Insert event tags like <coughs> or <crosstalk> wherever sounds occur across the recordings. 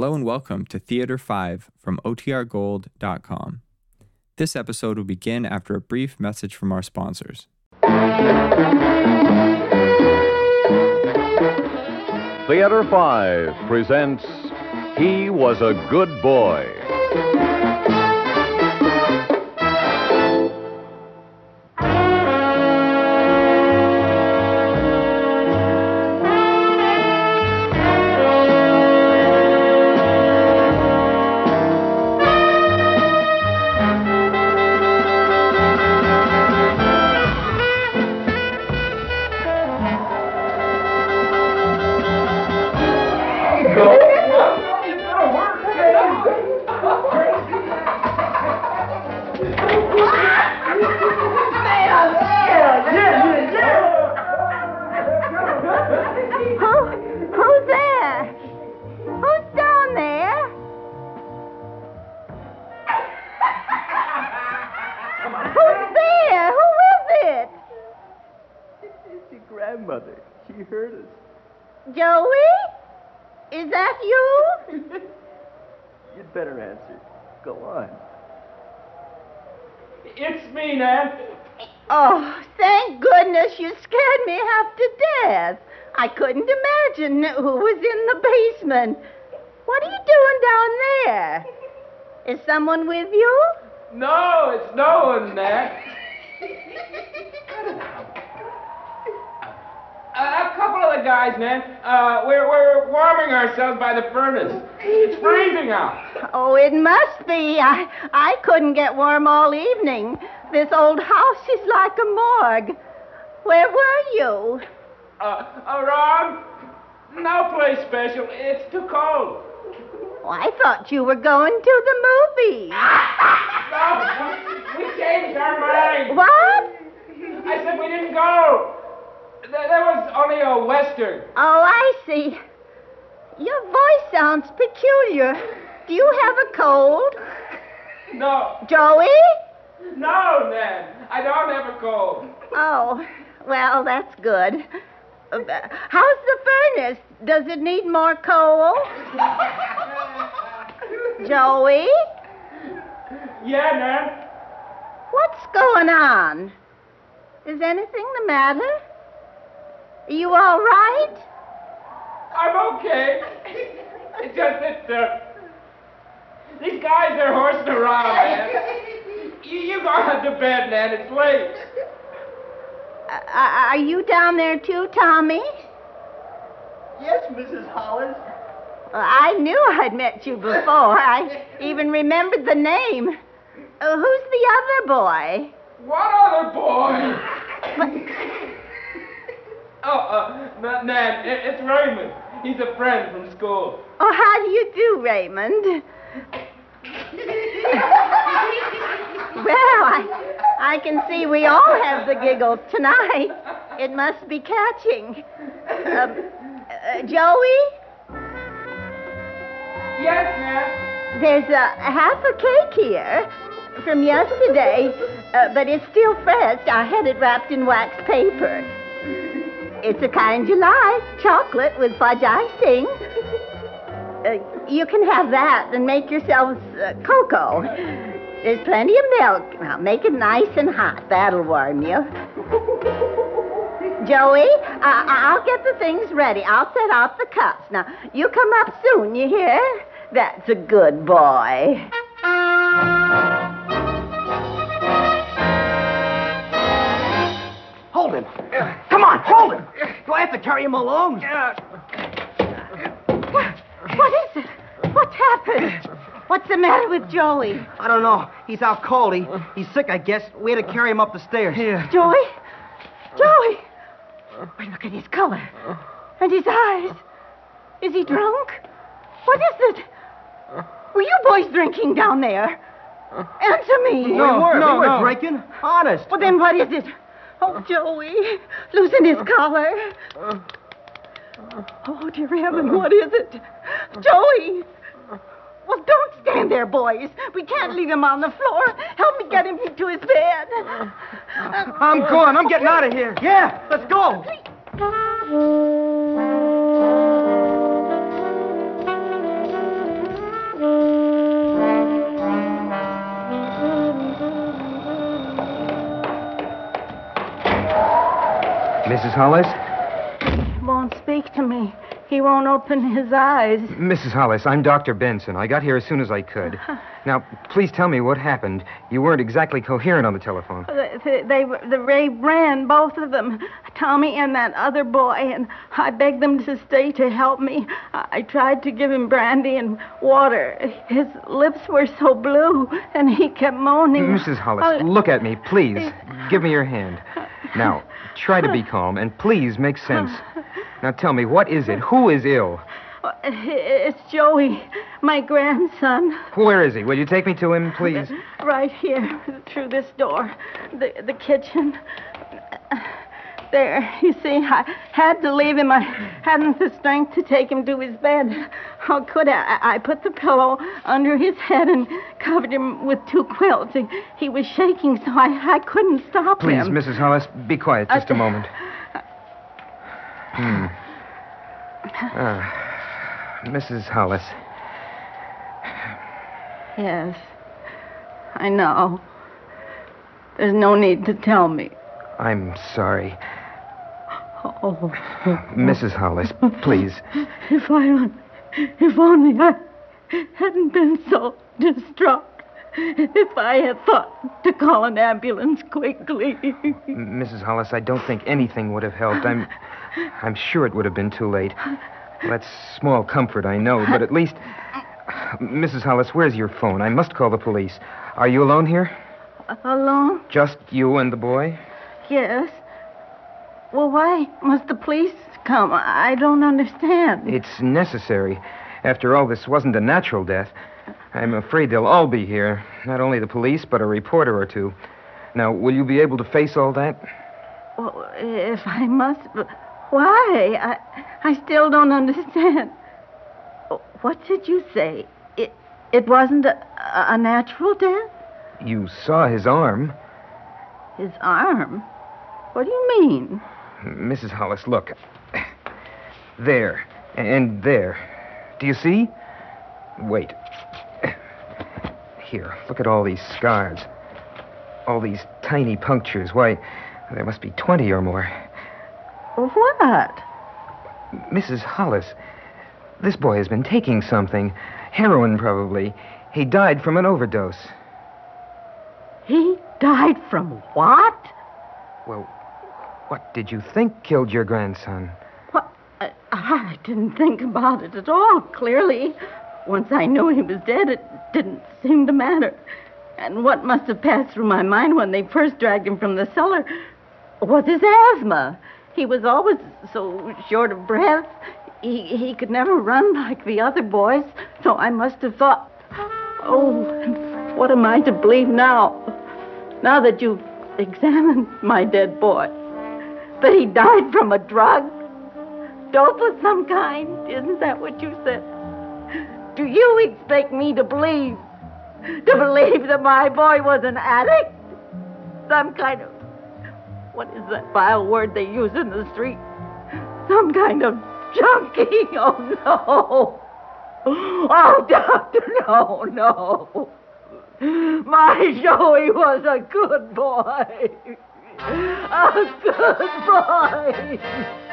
Hello and welcome to Theater 5 from OTRGold.com. This episode will begin after a brief message from our sponsors. Theater 5 presents He Was a Good Boy. It's me, Nan. Oh, thank goodness you scared me half to death. I couldn't imagine who was in the basement. What are you doing down there? Is someone with you? No, it's no one, Nan. <laughs> Uh, a couple of the guys, man, Uh, we're, we're warming ourselves by the furnace. It's freezing out. Oh, it must be. I, I couldn't get warm all evening. This old house is like a morgue. Where were you? Uh, uh, Ron, no place special. It's too cold. Oh, I thought you were going to the movies. <laughs> No, we, we changed our mind. What? I said we didn't go. There, there was only a western. Oh, I see. Your voice sounds peculiar. Do you have a cold? No, Joey? no, Nan. I don't have a cold. Oh, well, that's good. How's the furnace? Does it need more coal? Joey? Yeah, Nan. What's going on? Is anything the matter? Are you all right? I'm okay. <laughs> It's just that uh, these guys are horsing around, man. <laughs> You, you go on to bed, Nan. It's late. Uh, are you down there too, Tommy? Yes, Mrs. Hollis. Well, I knew I'd met you before. I even remembered the name. Uh, who's the other boy? What other boy? Oh, uh, N- Nan, it's Raymond. He's a friend from school. Oh, how do you do, Raymond? <laughs> well, I, I can see we all have the giggles tonight. It must be catching. Um, uh, Joey, Yes, ma'am. there's a half a cake here from yesterday, uh, but it's still fresh. I had it wrapped in wax paper. It's a kind you like, chocolate with fudge icing. <laughs> Uh, you can have that and make yourselves uh, cocoa. There's plenty of milk. Now, make it nice and hot. That'll warm you. <laughs> Joey, I- I'll get the things ready. I'll set out the cups. Now, you come up soon, you hear? That's a good boy. Hold him. Come on, hold him. Do I have to carry him along? What, what is it? What's happened? What's the matter with Joey? I don't know. He's out cold. He, he's sick, I guess. We had to carry him up the stairs. Here. Joey? Joey! Wait, look at his color. And his eyes. Is he drunk? What is it? Were you boys drinking down there? Answer me. we were. no, we were no. drinking. Honest. Well, then what is it? Oh, Joey, losing his collar. Oh, dear heaven, what is it? Joey! Well, don't stand there, boys. We can't leave him on the floor. Help me get him to his bed. I'm going. I'm getting out of here. Yeah, let's go. Mrs. Hollis? He won't speak to me. He won't open his eyes. Mrs. Hollis, I'm Dr. Benson. I got here as soon as I could. Uh-huh. Now, please tell me what happened. You weren't exactly coherent on the telephone. They, they, the Ray ran, both of them, Tommy and that other boy, and I begged them to stay to help me. I, tried to give him brandy and water. His lips were so blue, and he kept moaning. Mrs. Hollis, Oh, look at me, please. Give me your hand. Now, try to be calm, and please make sense. <laughs> Now, tell me, what is it? Who is ill? Uh, it's Joey, my grandson, Where is he? Will you take me to him, uh, please? right here through this door, the the kitchen. There, <laughs> you see, I had to leave him. I hadn't the strength to take him to his bed. How could I? I put the pillow under his head and covered him with two quilts. He, was shaking, so I, I couldn't stop Please, him. Mrs. Hollis, be quiet just a Uh, moment. Hmm. Ah, Mrs. Hollis, Yes, I know. There's no need to tell me. I'm sorry. Oh, Mrs. Hollis, please. if I, if only I hadn't been so distraught. If I had thought to call an ambulance quickly. Mrs. Hollis, I don't think anything would have helped. I'm I'm sure it would have been too late. Well, that's small comfort, I know, but at least Mrs. Hollis, where's your phone? I must call the police. Are you alone here? Alone? Just you and the boy? Yes. Well, why must the police come? I don't understand. It's necessary. After all, this wasn't a natural death. I'm afraid they'll all be here. Not only the police, but a reporter or two. Now, will you be able to face all that? Well, if I must. Why? I, I still don't understand. What did you say? It, it wasn't a, a natural death? You saw his arm. His arm? What do you mean? Mrs. Hollis, look. There. And there. Do you see? Wait. Here, look at all these scars. All these tiny punctures. Why, there must be 20 or more. What? Mrs. Hollis, this boy has been taking something. Heroin, probably. He died from an overdose. He died from what? Well, what did you think killed your grandson? What? Uh, I, I didn't think about it at all, clearly. Once I knew he was dead, it didn't seem to matter. And what must have passed through my mind when they first dragged him from the cellar was his asthma. He was always so short of breath. He, he could never run like the other boys, so I must have thought, oh, what am I to believe now? Now that you've examined my dead boy, that he died from a drug? Dope of some kind? Isn't that what you said? Do you expect me to believe? To believe that my boy was an addict? Some kind of. What is that vile word they use in the street? Some kind of junkie? <laughs> Oh, no. Oh, doctor, no, no. My Joey was a good boy. A <laughs> oh, good boy.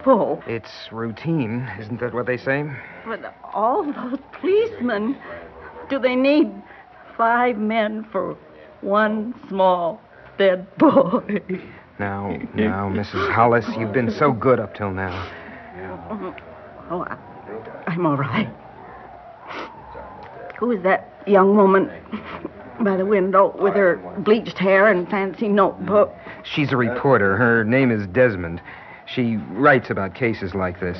People. It's routine, isn't that what they say? But all those policemen, do they need five men for one small dead boy? Now, <laughs> now, Mrs. Hollis, you've been so good up till now. Oh, I, I'm all right. Who is that young woman by the window with her bleached hair and fancy notebook? She's a reporter. Her name is Desmond. She writes about cases like this.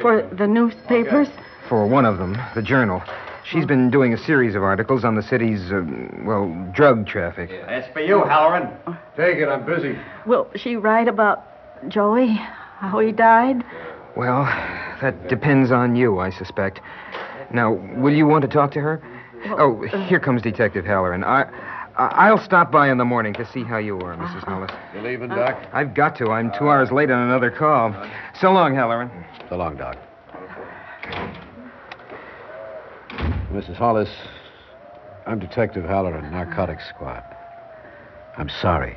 For the newspapers? For one of them, the Journal. She's been doing a series of articles on the city's, uh, well, drug traffic. That's for you, Halloran. Take it, I'm busy. Will she write about Joey? How he died? Well, that depends on you, I suspect. Now, will you want to talk to her? Oh, here comes Detective Halloran. I, I- I'll stop by in the morning to see how you are, Mrs. Hollis. You leaving, Doc? I've got to. I'm two hours late on another call. So long, Halloran. So long, Doc. Mrs. Hollis, I'm Detective Halloran, Narcotics Squad. I'm sorry.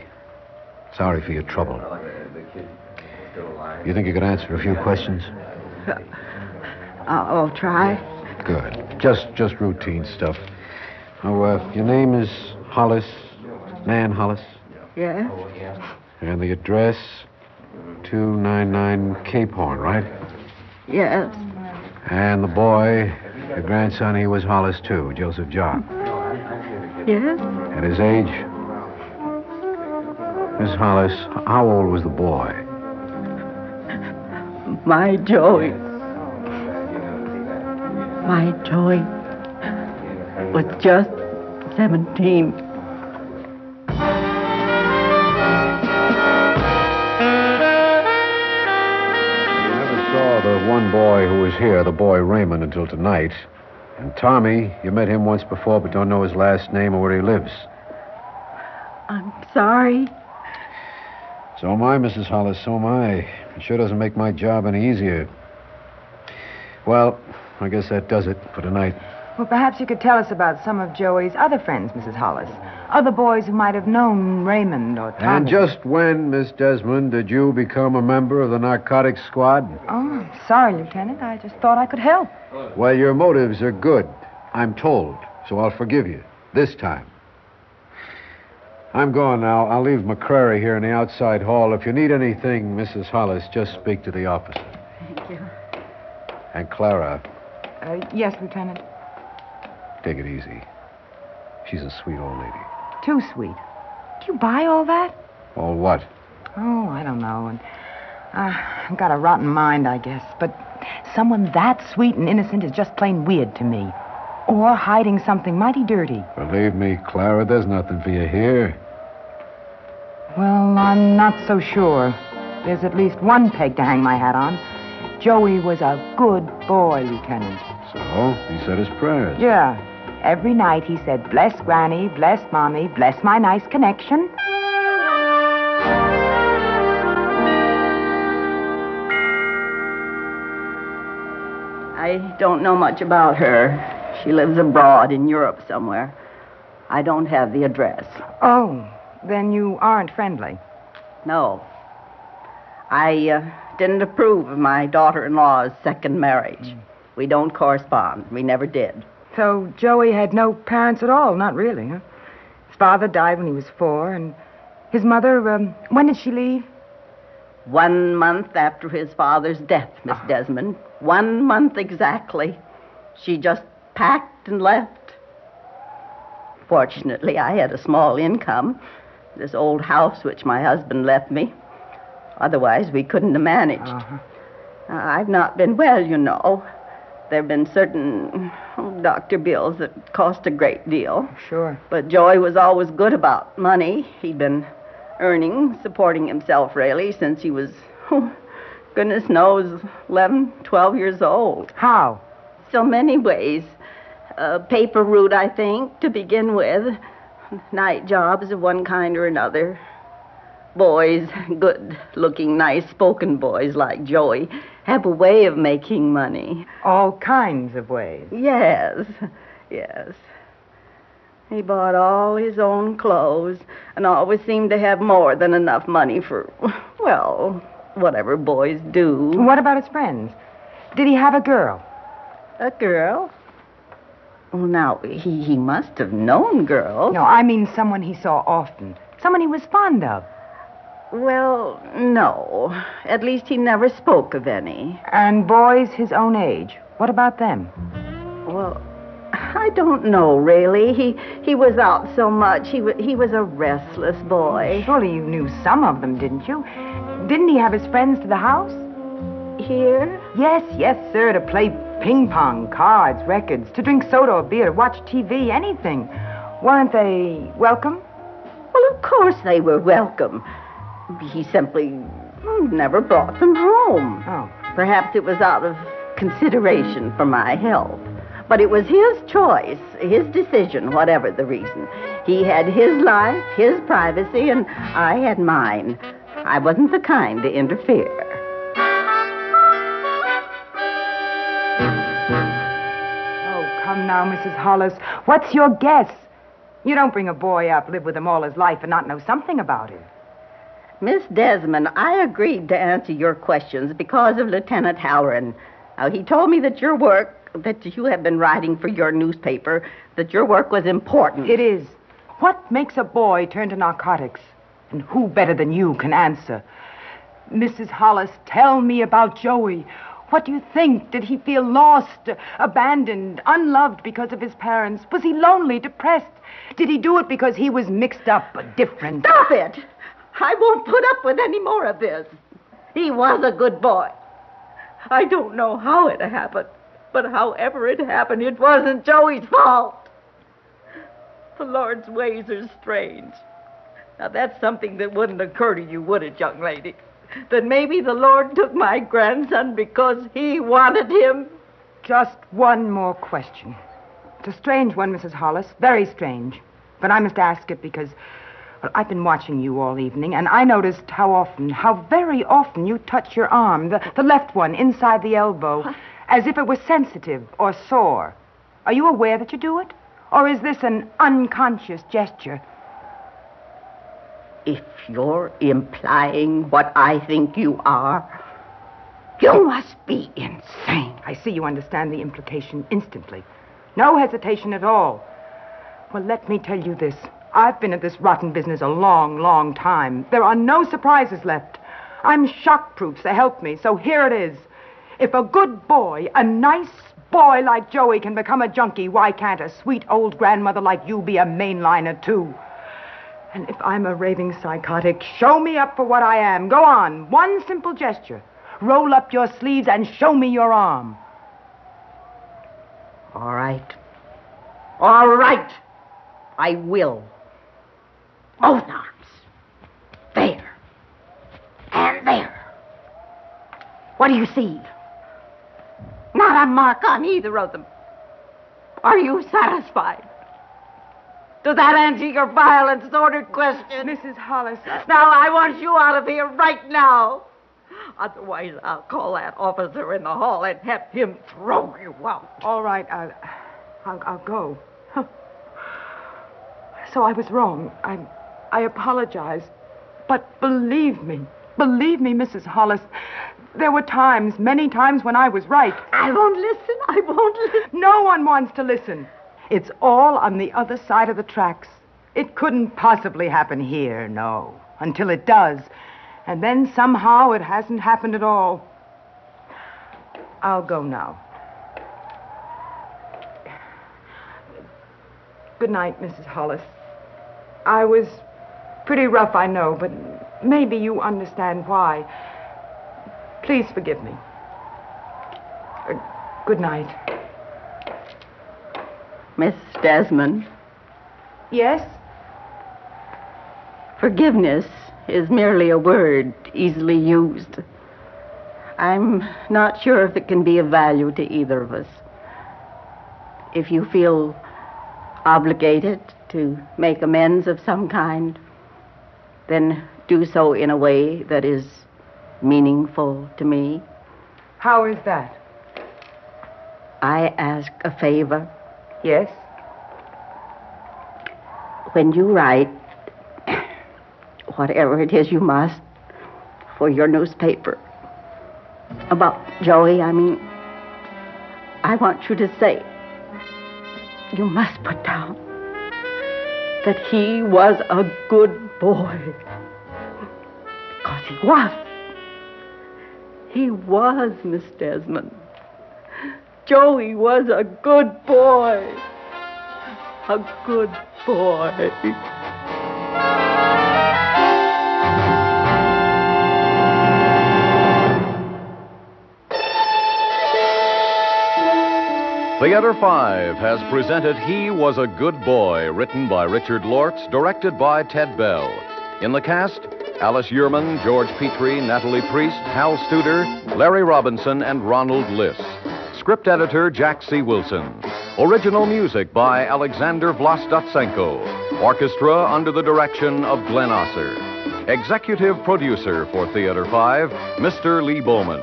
Sorry for your trouble. You think you could answer a few questions? <laughs> I'll, I'll try. Good. Just just routine stuff. Oh, uh, your name is Hollis, Nan Hollis, Yes? Oh, and the address 299 Cape Horn, right? Yes. And the boy, your grandson, he was Hollis too, Joseph John. Yes? At his age? Miss Hollis, how old was the boy? My Joey. My Joey was just 17. You never saw the one boy who was here, the boy Raymond, until tonight. And Tommy, you met him once before, but don't know his last name or where he lives. I'm sorry. So am I, Mrs. Hollis, so am I. It sure doesn't make my job any easier. Well, I guess that does it for tonight. Well, perhaps you could tell us about some of Joey's other friends, Mrs. Hollis. Other boys who might have known Raymond or Tommy. And just when, Miss Desmond, did you become a member of the narcotics squad? Oh, I'm sorry, Lieutenant. I just thought I could help. Well, your motives are good, I'm told, so I'll forgive you. This time. I'm going now. I'll leave McCrary here in the outside hall. If you need anything, Mrs. Hollis, just speak to the officer. Thank you. And Clara, Uh, yes, Lieutenant. Take it easy. She's a sweet old lady. Too sweet. Do you buy all that? All what? Oh, I don't know. And uh, I've got a rotten mind, I guess. But someone that sweet and innocent is just plain weird to me. Or hiding something mighty dirty. Believe me, Clara, there's nothing for you here. Well, I'm not so sure. There's at least one peg to hang my hat on. Joey was a good boy, Lieutenant. So, he said his prayers. Yeah. Every night he said, Bless Granny, bless Mommy, bless my nice connection. I don't know much about her. She lives abroad in Europe somewhere. I don't have the address. Oh, then you aren't friendly. No. I uh, didn't approve of my daughter in law's second marriage. We don't correspond. We never did. So Joey had no parents at all, not really, huh? His father died when he was four, and his mother, um, when did she leave? One month after his father's death, Miss Desmond. One month exactly. She just packed and left. Fortunately, I had a small income. This old house which my husband left me. Otherwise, we couldn't have managed. Uh-huh. Uh, I've not been well, you know. There have been certain oh, doctor bills that cost a great deal. Sure. But Joey was always good about money. He'd been earning, supporting himself, really, since he was, oh, goodness knows, 11, 12 years old. How? So many ways. Uh, paper route, I think, to begin with. Night jobs of one kind or another. Boys, <laughs> good looking, nice spoken boys like Joey, have a way of making money. All kinds of ways. Yes, yes. He bought all his own clothes and always seemed to have more than enough money for, <laughs> well, whatever boys do. What about his friends? Did he have a girl? A girl? Well, now, he, he must have known girls. No, I mean someone he saw often. Someone he was fond of. Well, no. At least he never spoke of any. And boys his own age. What about them? Well, I don't know, really. He he was out so much. He, wa he was a restless boy. Surely you knew some of them, didn't you? Didn't he have his friends to the house? Here? Yes, yes, sir, to play ping pong, cards, records, to drink soda or beer, to watch TV, anything. Weren't they welcome? Well, of course they were welcome. He simply never brought them home. Oh. Perhaps it was out of consideration for my health. But it was his choice, his decision, whatever the reason. He had his life, his privacy, and I had mine. I wasn't the kind to interfere. Oh, come now, Mrs. Hollis. What's your guess? You don't bring a boy up, live with him all his life, and not know something about him. Miss Desmond, I agreed to answer your questions because of Lieutenant Halloran. He told me that your work, that you have been writing for your newspaper, that your work was important. It is. What makes a boy turn to narcotics? And who better than you can answer? Mrs. Hollis, tell me about Joey. What do you think? Did he feel lost, abandoned, unloved because of his parents? Was he lonely, depressed? Did he do it because he was mixed up, different? Stop it! I won't put up with any more of this. He was a good boy. I don't know how it happened, but however it happened, it wasn't Joey's fault. The Lord's ways are strange. Now, that's something that wouldn't occur to you, would it, young lady? That maybe the Lord took my grandson because he wanted him? Just one more question. It's a strange one, Mrs. Hollis. Very strange. But I must ask it because well, I've been watching you all evening, and I noticed how often, how very often you touch your arm, the, the left one, inside the elbow, as if it was sensitive or sore. Are you aware that you do it? Or is this an unconscious gesture? If you're implying what I think you are, you must be insane. I see you understand the implication instantly. No hesitation at all. Well, let me tell you this. I've been at this rotten business a long, long time. There are no surprises left. I'm shockproof, so help me. So here it is. If a good boy, a nice boy like Joey can become a junkie, why can't a sweet old grandmother like you be a mainliner, too? And if I'm a raving psychotic, show me up for what I am. Go on. One simple gesture. Roll up your sleeves and show me your arm. All right. All right. I will. Both arms. There. And there. What do you see? Not a mark on either of them. Are you satisfied? Does that answer your vile and sordid question? Mrs. Hollis. Now, I want you out of here right now. Otherwise, I'll call that officer in the hall and have him throw you out. All right, I'll, I'll, I'll go. So I was wrong. I, I apologize. But believe me, believe me, Mrs. Hollis, there were times, many times when I was right. I won't listen. I won't listen. No one wants to listen. It's all on the other side of the tracks. It couldn't possibly happen here, no, until it does. And then somehow it hasn't happened at all. I'll go now. Good night, Mrs. Hollis. I was pretty rough, I know, but maybe you understand why. Please forgive me. Uh, good night. Miss Desmond, Yes? forgiveness is merely a word easily used. I'm not sure if it can be of value to either of us. If you feel obligated to make amends of some kind, then do so in a way that is meaningful to me. How is that? I ask a favor. Yes? When you write, <coughs> whatever it is you must, for your newspaper, about Joey, I mean, I want you to say, you must put down that he was a good boy. Because he was. He was, Miss Desmond. Joey was a good boy. A good boy. Theater 5 has presented He Was a Good Boy, written by Richard Lortz, directed by Ted Bell. In the cast, Alice Yourman, George Petrie, Natalie Priest, Hal Studer, Larry Robinson, and Ronald Liss. Script editor Jack C. Wilson. Original music by Alexander Vlastotsenko. Orchestra under the direction of Glenn Osser. Executive producer for Theater 5, Mr. Lee Bowman.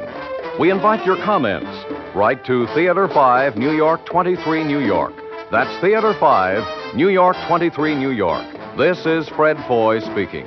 We invite your comments. Write to Theater 5, New York 23, New York. That's Theater 5, New York 23, New York. This is Fred Foy speaking.